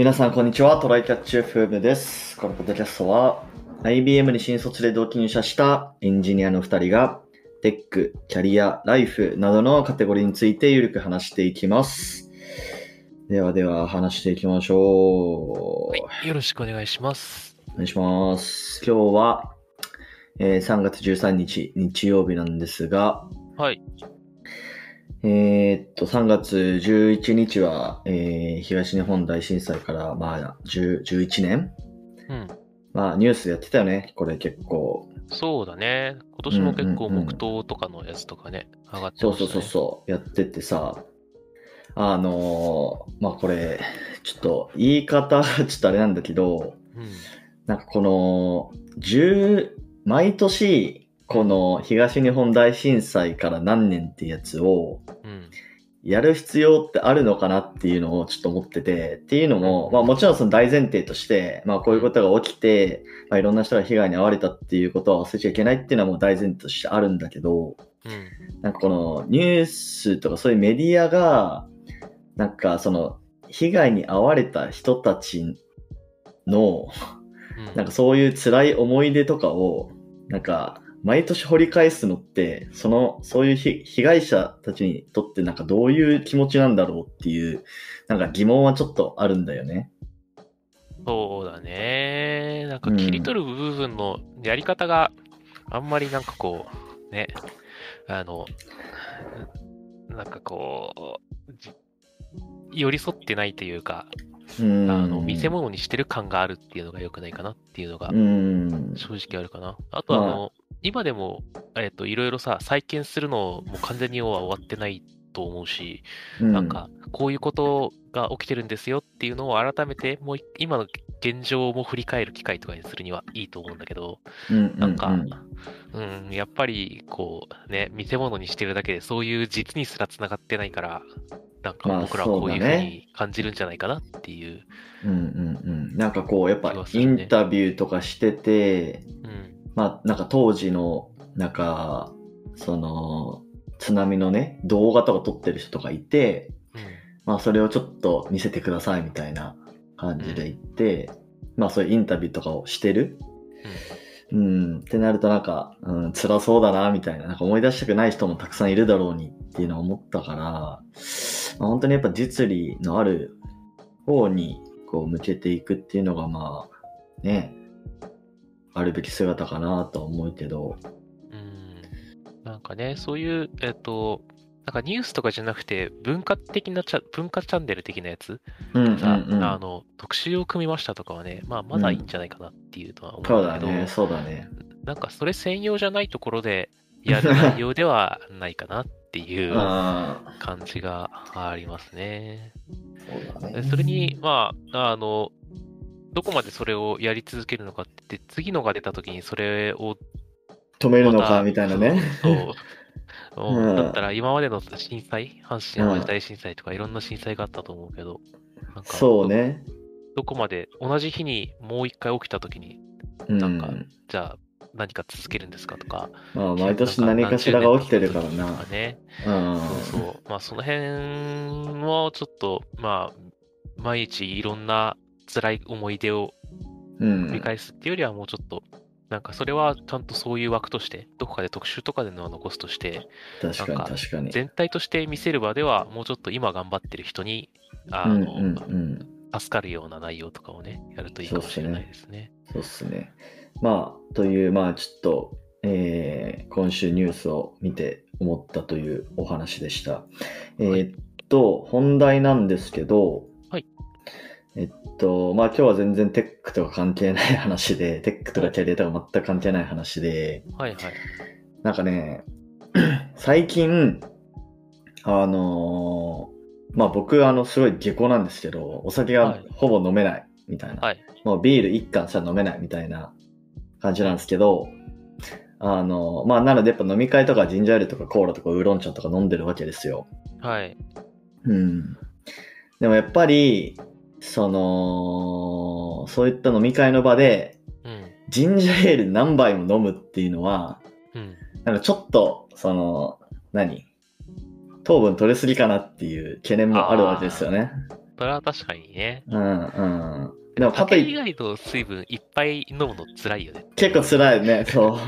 皆さん、こんにちは。トライキャッチ FM です。このポッドキャストは、IBM に新卒で同期入社したエンジニアの2人が、テック、キャリア、ライフなどのカテゴリーについてゆるく話していきます。ではでは、話していきましょう。はい、よろしくお願いします。お願いします。今日は、えー3月13日、日曜日なんですが、はい。えーっと、3月11日は、えー東日本大震災から、まあ、10 11年うん。まあ、ニュースでやってたよね、これ結構。そうだね。今年も結構うんうんうん黙祷とかのやつとかね、上がってそうそう。そうそう、やっててさ、あのーまあこれ、ちょっと言い方が ちょっとあれなんだけど、うん。なんかこの、10、毎年、この東日本大震災から何年ってやつを、うん。やる必要ってあるのかなっていうのをちょっと思ってて、っていうのも、まあもちろんその大前提として、まあこういうことが起きて、まあいろんな人が被害に遭われたっていうことは忘れちゃいけないっていうのはもう大前提としてあるんだけど、うん。なんかこのニュースとかそういうメディアが、なんかその被害に遭われた人たちの、うん。なんかそういう辛い思い出とかを、なんか毎年掘り返すのって、その、そういう被被害者たちにとってなんかどういう気持ちなんだろうっていう、なんか疑問はちょっとあるんだよね。そうだね。なんかうん切り取る部分のやり方があんまりなんかこう、ね、あの、なんかこう、じ寄り添ってないというか、うん。あの、見せ物にしてる感があるっていうのが良くないかなっていうのがうん。正直あるかな。あとあまの、今でも、えっと、いろいろさ、再建するのも完全には終わってないと思うし、なんか、こういうことが起きてるんですよっていうのを改めて、もうい今の現状も振り返る機会とかにするにはいいと思うんだけど、うん、なんかううん、やっぱり、こう、ね、見せ物にしてるだけで、そういう実にすら繋がってないから、なんかまあ僕らはこういうふうに感じるんじゃないかなっていう。うん、うん、うん。なんかこう、やっぱインタビューとかしてて、うん。まあ、なんか当時の、なんか、その、津波のね、動画とか撮ってる人とかいて、うん。まあ、それをちょっと見せてくださいみたいな感じで言って、まあ、そういうインタビューとかをしてる。うん、ってなるとなんか、うん、辛そうだな、みたいな、なんか思い出したくない人もたくさんいるだろうにっていうのは思ったから、まあ、本当にやっぱ実利のある方に、こう、向けていくっていうのが、まあ、ね、あるべき姿かなとは思うけど、うんなんかね、そういう、えっと、なんかニュースとかじゃなくて、文化的な文化チャンネル的なやつうん、うん、さ、うん。あの、特集を組みましたとかはね、まあ、まだいいんじゃないかなっていうのは思そううんだけど、だね、そうだね。なんかそれ専用じゃないところでやる内容ではないかなっていう 感じがありますね。そね。れに、まあ、あの、どこまでそれをやり続けるのかって、次のが出た時にそれを止めるのか、みたいなね。そう。うんうんだったら今までの震災、阪神・淡路大震災とかいろんな震災があったと思うけど、なんかそうね。どこまで同じ日にもう一回起きた時に、うん。なんかじゃあ何か続けるんですかとか、まあ、毎年何かしらが起きてるからな。とかね。うん。そうそう。まあその辺もちょっと、まあ、毎日いろんな辛い思い出をうん。繰り返すっていうよりはもうちょっと、なんかそれはちゃんとそういう枠として、どこかで特集とかでのは残すとして、確かに確かに。全体として見せる場では、もうちょっと今頑張ってる人に、あの、うんうんうん。助かるような内容とかをね、やるといいかもしれないですね。そうっすね。まあ、という、まあ、ちょっと、えー今週ニュースを見て思ったというお話でした。えーっと、本題なんですけど、はい。えっと、まあ今日は全然テックとか関係ない話で、テックとかキャリアとか全く関係ない話で、はいはい。なんかね、最近、あのーまあ僕、あの、すごい下校なんですけど、お酒がはいほぼ飲めないみたいな。はい。もうビール一缶しか飲めないみたいな感じなんですけど、あの、まあなのでやっぱ飲み会とかジンジャーエールとかコーラとかウーロン茶とか飲んでるわけですよ。はい。うん。でもやっぱり、その、そういった飲み会の場で、うん。ジンジャーエール何杯も飲むっていうのは、うん。なんかちょっと、その、何？糖分取れすぎかなっていう懸念もあるわけですよね。それは確かにね。うんうん。でも、かと酒い以外の水分いっぱい飲むの辛いよね。結構辛いよね、そ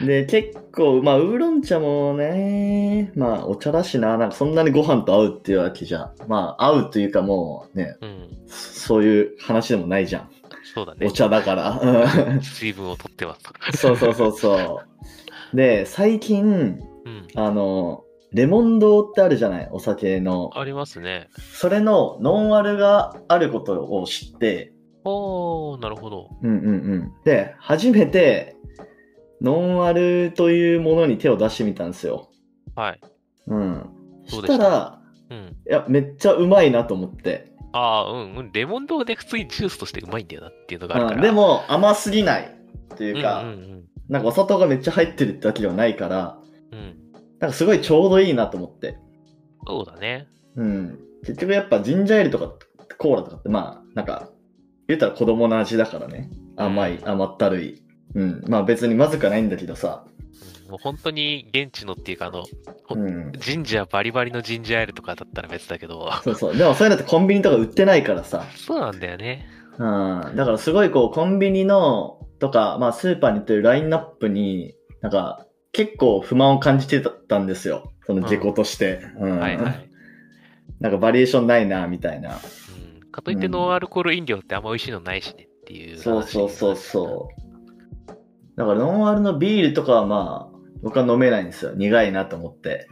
う。で、結構、まあ、ウーロン茶もね、まあ、お茶だしな、なんかそんなにご飯と合うっていうわけじゃ、まあ、合うというかもうね、うん。そういう話でもないじゃん。そうだねお。茶だから。うん水分を取ってます。そうそうそうそう。で、最近、うん。あの、レモン堂ってあるじゃない？お酒の。ありますね。それのノンアルがあることを知って、おー、なるほど。うんうんうん。で、初めて、ノンアルというものに手を出してみたんですよ。はい。うん。どそうした？たら、うん。いや、めっちゃうまいなと思って。ああ、うん、うん。レモン堂で普通にジュースとしてうまいんだよなっていうのがあるから。うん、でも、甘すぎないといううん、か、うん、なんかお砂糖がめっちゃ入ってるってわけではないから、うん。うん。なんかすごいちょうどいいなと思って。そうだね。うん。結局やっぱジンジャーエールとかコーラとかってまあ、なんか、言ったら子供の味だからね。甘い、うん甘ったるい。うん。まあ別にまずくはないんだけどさ。うんもう本当に現地のっていうか、あの、ほうん。ジンジャーバリバリのジンジャーエールとかだったら別だけど、そうそう。でもそういうのってコンビニとか売ってないからさ。そうなんだよね。うん。だからすごいこう、コンビニの、とか、まあスーパーに売ってるラインナップに、なんか、結構不満を感じてたんですよ。その事故として。うん。はいはい。なんかバリエーションないな、みたいな。うん、かといってノンアルコール飲料ってあんま美味しいのないしねっていう話。そうそうそうそう。だからノンアルのビールとかはまあ、僕は飲めないんですよ。苦いなと思って。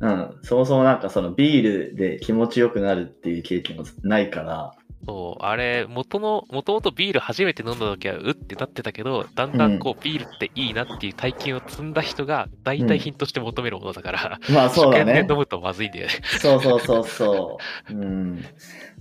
うん。うん。そもそもなんかそのビールで気持ちよくなるっていう経験がないから。そう、あれ、元の、もともとビール初めて飲んだ時はうってなってたけど、だんだんこう、ビールっていいなっていう体験を積んだ人が代替品として求めるものだから、まあそうだね飲。むとまずいんだよね。そうそうそうそう。うん。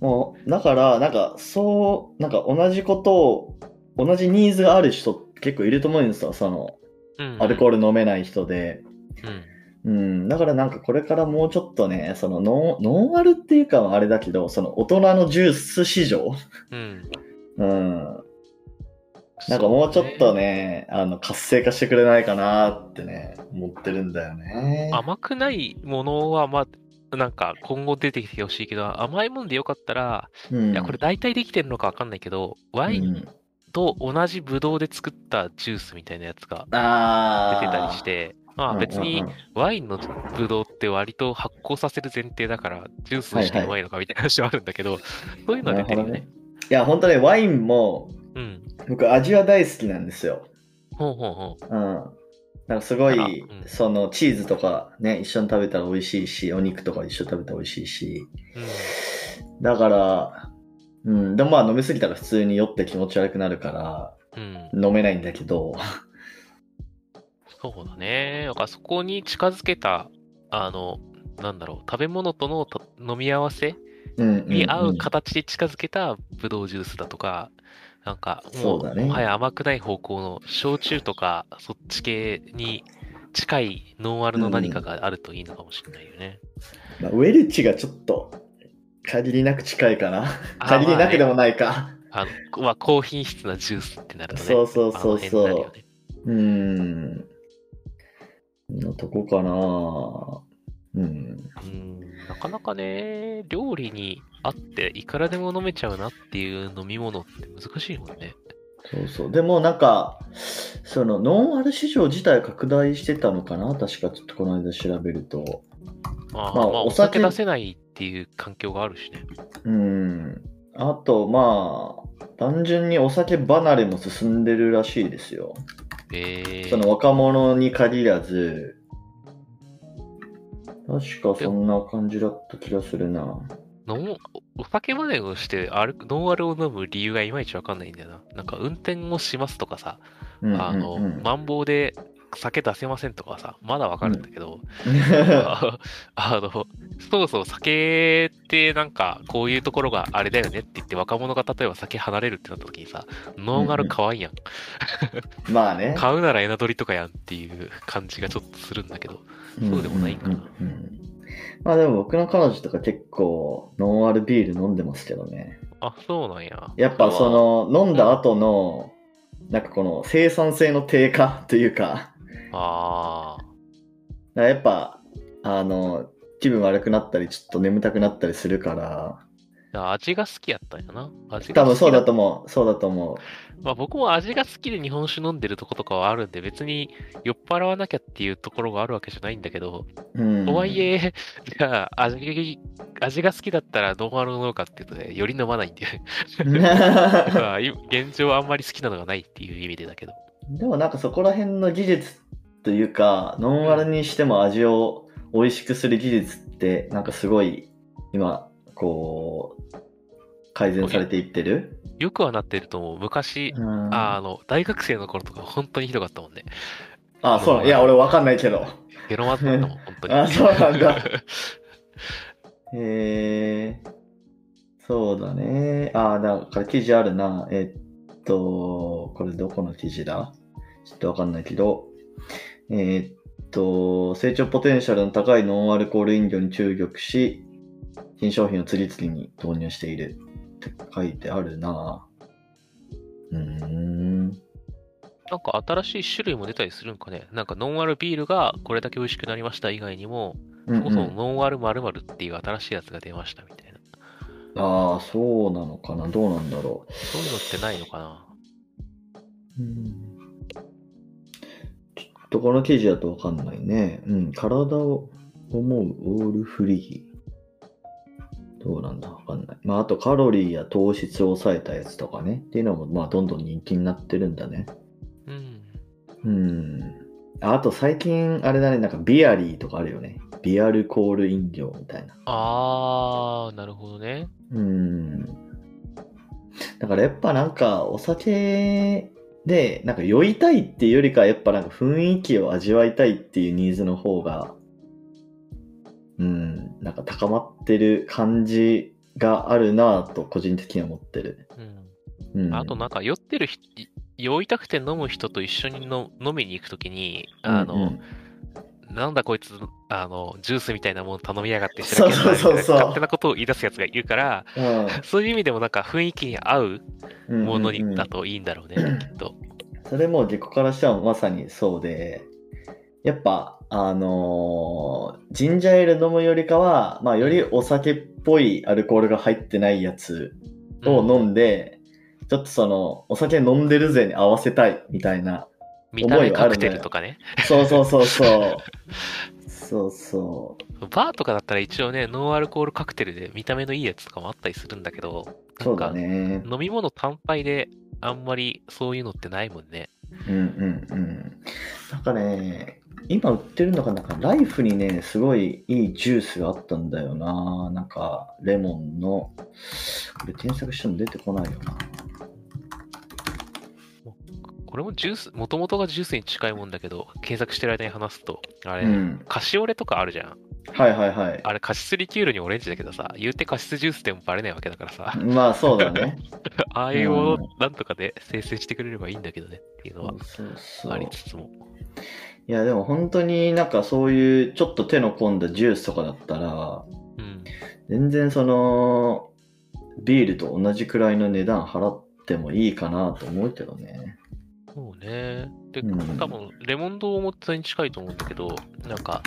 もう、だから、なんか、そう、なんか同じことを、同じニーズがある人結構いると思うんですよ。その、うん。アルコール飲めない人で。うん。うん、だからなんかこれからもうちょっとね、そのノンノンアルっていうかはあれだけど、その大人のジュース市場、うん。うん、なんかもうちょっとね、あの活性化してくれないかなってね、思ってるんだよね。甘くないものは、まあ、なんか今後出てきてほしいけど、甘いもんでよかったら、うん、いや、これ大体できてるのかわかんないけど、ワインうん。と同じブドウで作ったジュースみたいなやつが出てたりして、まあ別にワインのブドウって割と発酵させる前提だから、ジュースとしてうまいのかみたいな話はあるんだけど、そういうのは出てるよねなる。いや、本当ね、ワインも、うん。僕味は大好きなんですよ。ほうほうほう。うん。なんかすごい、うんそのチーズとかね、一緒に食べたら美味しいし、お肉とか一緒に食べたら美味しいし、うん。だから、うん、でもまあ飲みすぎたら普通に酔って気持ち悪くなるから、うん。飲めないんだけど、そうだね。だからそこに近づけた、あの、なんだろう、食べ物とのと飲み合わせうんに合うか形で近づけたブドウジュースだとか、なんかもそうだねもはや甘くない方向の焼酎とかそっち系に近いノンアルの何かがあるといいのかもしれないよね。まあ、ウェルチがちょっと、限りなく近いかな。あ限りなくでもないか。あの、まあ、高品質なジュースってなるとね。そうそうそうそう。うん。のとこかな。うん。うん、なかなかね、料理にあっていくらでも飲めちゃうなっていう飲み物って難しいもんね。そうそう。でもなんか、そのノンアル市場自体拡大してたのかな？確かちょっとこの間調べると。まあ、まあまあ、お酒出せないっていう環境があるしね。うん。あと、まあ、単純にお酒離れも進んでるらしいですよ。えー、その若者に限らず、確かそんな感じだった気がするな。ノンお酒までをしてアルノンアルを飲む理由がいまいちわかんないんだよな。なんか運転をしますとかさ、うんうんうんあの、マンボウで酒出せませんとかさ、まだわかるんだけど、ああの、そうそう、酒ってなんかこういうところがあれだよねって言って若者が例えば酒離れるってなった時にさ、ノンアル可愛いやん。まあね。買うならエナドリとかやんっていう感じがちょっとするんだけど。そうでもないんかなうんうんうんまあでも僕の彼女とか結構ノンアルビール飲んでますけどね。あ、そうなんや。やっぱその飲んだ後の、なんかこの生産性の低下というか、ああ。やっぱ、あの、気分悪くなったり、ちょっと眠たくなったりするから、だから味が好きやったんやな。味が多分そうだと思う。そうだと思まあ僕も味が好きで日本酒飲んでるとことかはあるんで、別に酔っ払わなきゃっていうところがあるわけじゃないんだけど、う。うん。とはいえ、じゃあ味、味が好きだったらノンアル飲むかっていうとね、より飲まないんで、現状あんまり好きなのがないっていう意味でだけど。でもなんかそこら辺の技術というか、ノンアルにしても味を美味しくする技術って、なんかすごい今、こう、改善されていってる？よくはなってると思う。昔、うんああの、大学生の頃とか本当にひどかったもんね。あ、そうなんいや、俺わかんないけど。ゲロマズだったもん、本当に。あそうなんだ へえそうだね。あ、だから記事あるな。えっと、これどこの記事だ？ちょっとわかんないけど、えっと、成長ポテンシャルの高いノンアルコール飲料に注力し、新商品を次々に導入しているって書いてあるな。うーん。なんか新しい種類も出たりするんかね。なんかノンアルビールがこれだけ美味しくなりました以外にも、うんうんそもそもノンアル〇〇っていう新しいやつが出ましたみたいな。ああ、そうなのかな。どうなんだろう。そういうのってないのかなうんとこの記事だとわかんないね。うん。体を思うオールフリー。どうなんだわかんない。まあ、あとカロリーや糖質を抑えたやつとかね。っていうのも、まあ、どんどん人気になってるんだね。うん。うん。ああと最近、あれだね。なんかビアリーとかあるよね。ビアルコール飲料みたいな。あー、なるほどね。うん。だからやっぱなんかお酒でなんか酔いたいっていうよりかはやっぱなんか雰囲気を味わいたいっていうニーズの方が、うん、なんか高まってる感じがあるなぁと個人的には思ってる。うん。うん。あとなんか酔ってる人、酔いたくて飲む人と一緒にの飲みに行くときに、あの、うんうんなんだこいつ、あの、ジュースみたいなもの頼みやがってそうそうそうそう勝手なことを言い出すやつがいるから、そういう意味でもなんか雰囲気に合ううんものにうんうんだといいんだろうね、きっと。それも自己からしてはまさにそうで、やっぱ、あのージンジャーエール飲むよりかは、まあ、よりお酒っぽいアルコールが入ってないやつを飲んで、ちょっとその、お酒飲んでるぜに合わせたいみたいな。見た目カクテルとかね。そうそうそうそう。そうそバーとかだったら一応ね、ノンアルコールカクテルで見た目のいいやつとかもあったりするんだけど、う。そうだなんかね。飲み物単体であんまりそういうのってないもんね。うんうんうん。なんかね、今売ってるのが、なんかライフにね、すごいいいジュースがあったんだよな。なんか、レモンの、これ検索しても出てこないよな。これもジュース、もともとがジュースに近いもんだけど、検索してる間に話すと、あれ、うん。カシオレとかあるじゃん。はいはいはい。あれ、カシスリキュールにオレンジだけどさ、言うてカシスジュースでもバレないわけだからさ、まあそうだね。ああいうものうんなんとかで生成してくれればいいんだけどねっていうのはありつつも。いやでも本当になんかそういうちょっと手の込んだジュースとかだったら、うん。全然その、ビールと同じくらいの値段払ってもいいかなと思うけどね。そうね。で、うん多分、レモン堂もそれに近いと思うんだけど、なんか、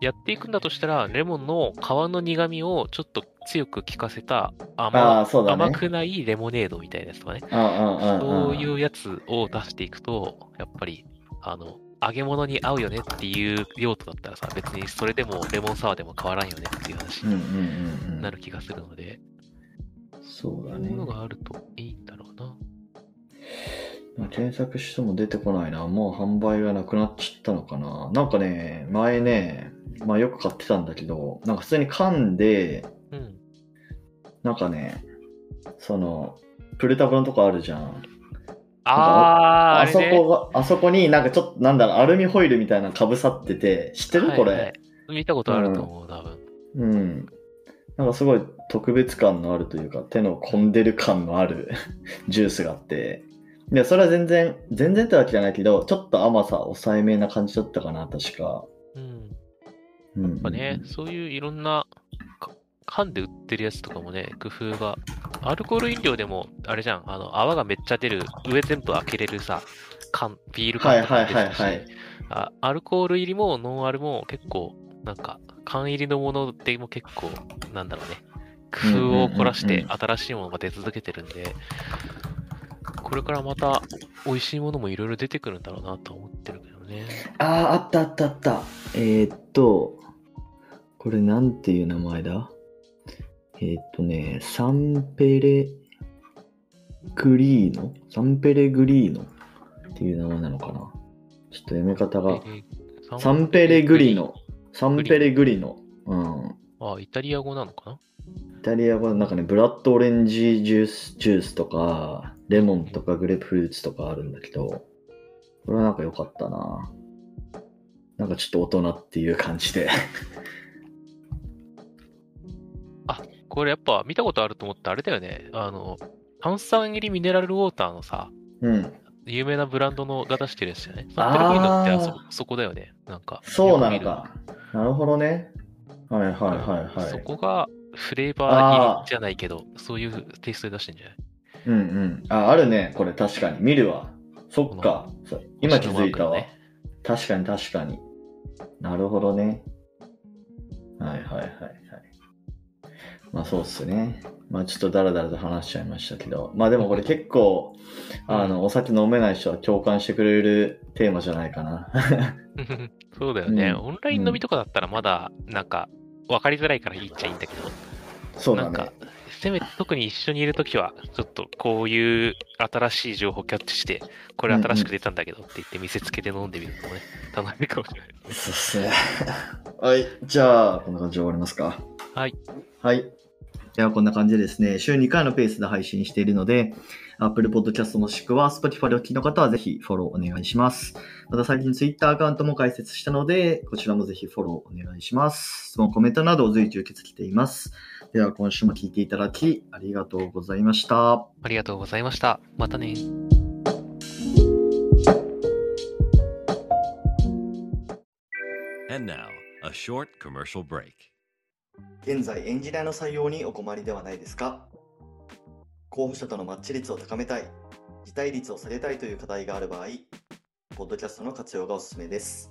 やっていくんだとしたら、レモンの皮の苦味をちょっと強く効かせた甘ね。甘くないレモネードみたいなやつとかね。そういうやつを出していくと、やっぱり、あの、揚げ物に合うよねっていう用途だったらさ、別にそれでもレモンサワーでも変わらんよねっていう話に。なる気がするので、そうだそういうのね。があるといいんだろうな。検索しても出てこないな。もう販売がなくなっちゃったのかな。なんかね、前ね、まあよく買ってたんだけど、なんか普通に缶で、うん。なんかね、その、プルタブのとこあるじゃん。あー、ああそ。こが、あそこになんかちょっと、なんだろう、アルミホイルみたいなのかぶさってて、知ってる？これ、はいはい見たことあると思う、多分。うん。なんかすごい特別感のあるというか、手の込んでる感のある ジュースがあって、で、それは全然、全然ってわけじゃないけど、ちょっと甘さ抑えめな感じだったかな、確か。うん。うん、やっぱね、そういういろんな、か缶で売ってるやつとかもね、工夫が。アルコール飲料でも、あれじゃん、あの、泡がめっちゃ出る、上全部開けれるさ、缶、ビール缶とか出てたし、はいはいはいあアルコール入りもノンアルも結構、なんか、缶入りのものでも結構、なんだろうね、工夫を凝らして新しいものが出続けてるんで、これからまた美味しいものもいろいろ出てくるんだろうなと思ってるけどね。ああ、あったあったあった。えー、っと、これなんていう名前だ？えー、っとね、サンペレグリーノ？サンペレグリーノっていう名前なのかな？ちょっと読み方が。サンペレグリノ。サンペレグリノ。うん。あ、イタリア語なのかな？イタリア語の中にブラッドオレンジジュースジュースとか、レモンとかグレープフルーツとかあるんだけど、これはなんか良かったな。なんかちょっと大人っていう感じで。これやっぱ見たことあると思ってあれだよね。あの、炭酸入りミネラルウォーターのさ、うん。有名なブランドのが出してるやつじゃない？あーサンペレグリーノってあそそこだよね。なんか。そうなのよくか。なるほどね。はいはい。はいはい。そこがフレーバー入りじゃないけど、そういうテイストで出してんじゃない？うんうん。あ、あるね。これ確かに。見るわ。そっか。そう今気づいたわ。ね確かに確かに。なるほどね。はいはいはいはい。まあそうっすね。まあちょっとダラダラと話しちゃいましたけど。まあでもこれ結構、あの、お酒飲めない人は共感してくれるテーマじゃないかな。そうだよね、うんオンライン飲みとかだったらまだ、なんか、分かりづらいからいいっちゃいいんだけど、そうだなんかね。、せめて特に一緒にいるときは、ちょっとこういう新しい情報をキャッチして、これ新しく出たんだけどって言って見せつけて飲んでみるのもね、楽しいかもしれない。そうっすね。はい。じゃあ、こんな感じで終わりますか。はい。はい。では、こんな感じでですね、週2回のペースで配信しているので、Apple Podcast もしくは Spotify でお聞きの方はぜひフォローお願いします。また最近 Twitter アカウントも開設したので、こちらもぜひフォローお願いします。質問、コメントなどを随時受け付けています。では、今週も聞いていただき、ありがとうございました。ありがとうございました。またね。And now, a short commercial break. 現在エンジニアの採用にお困りではないですか？候補者とのマッチ率を高めたい、辞退率を下げたいという課題がある場合、ポッドキャストの活用がおすすめです。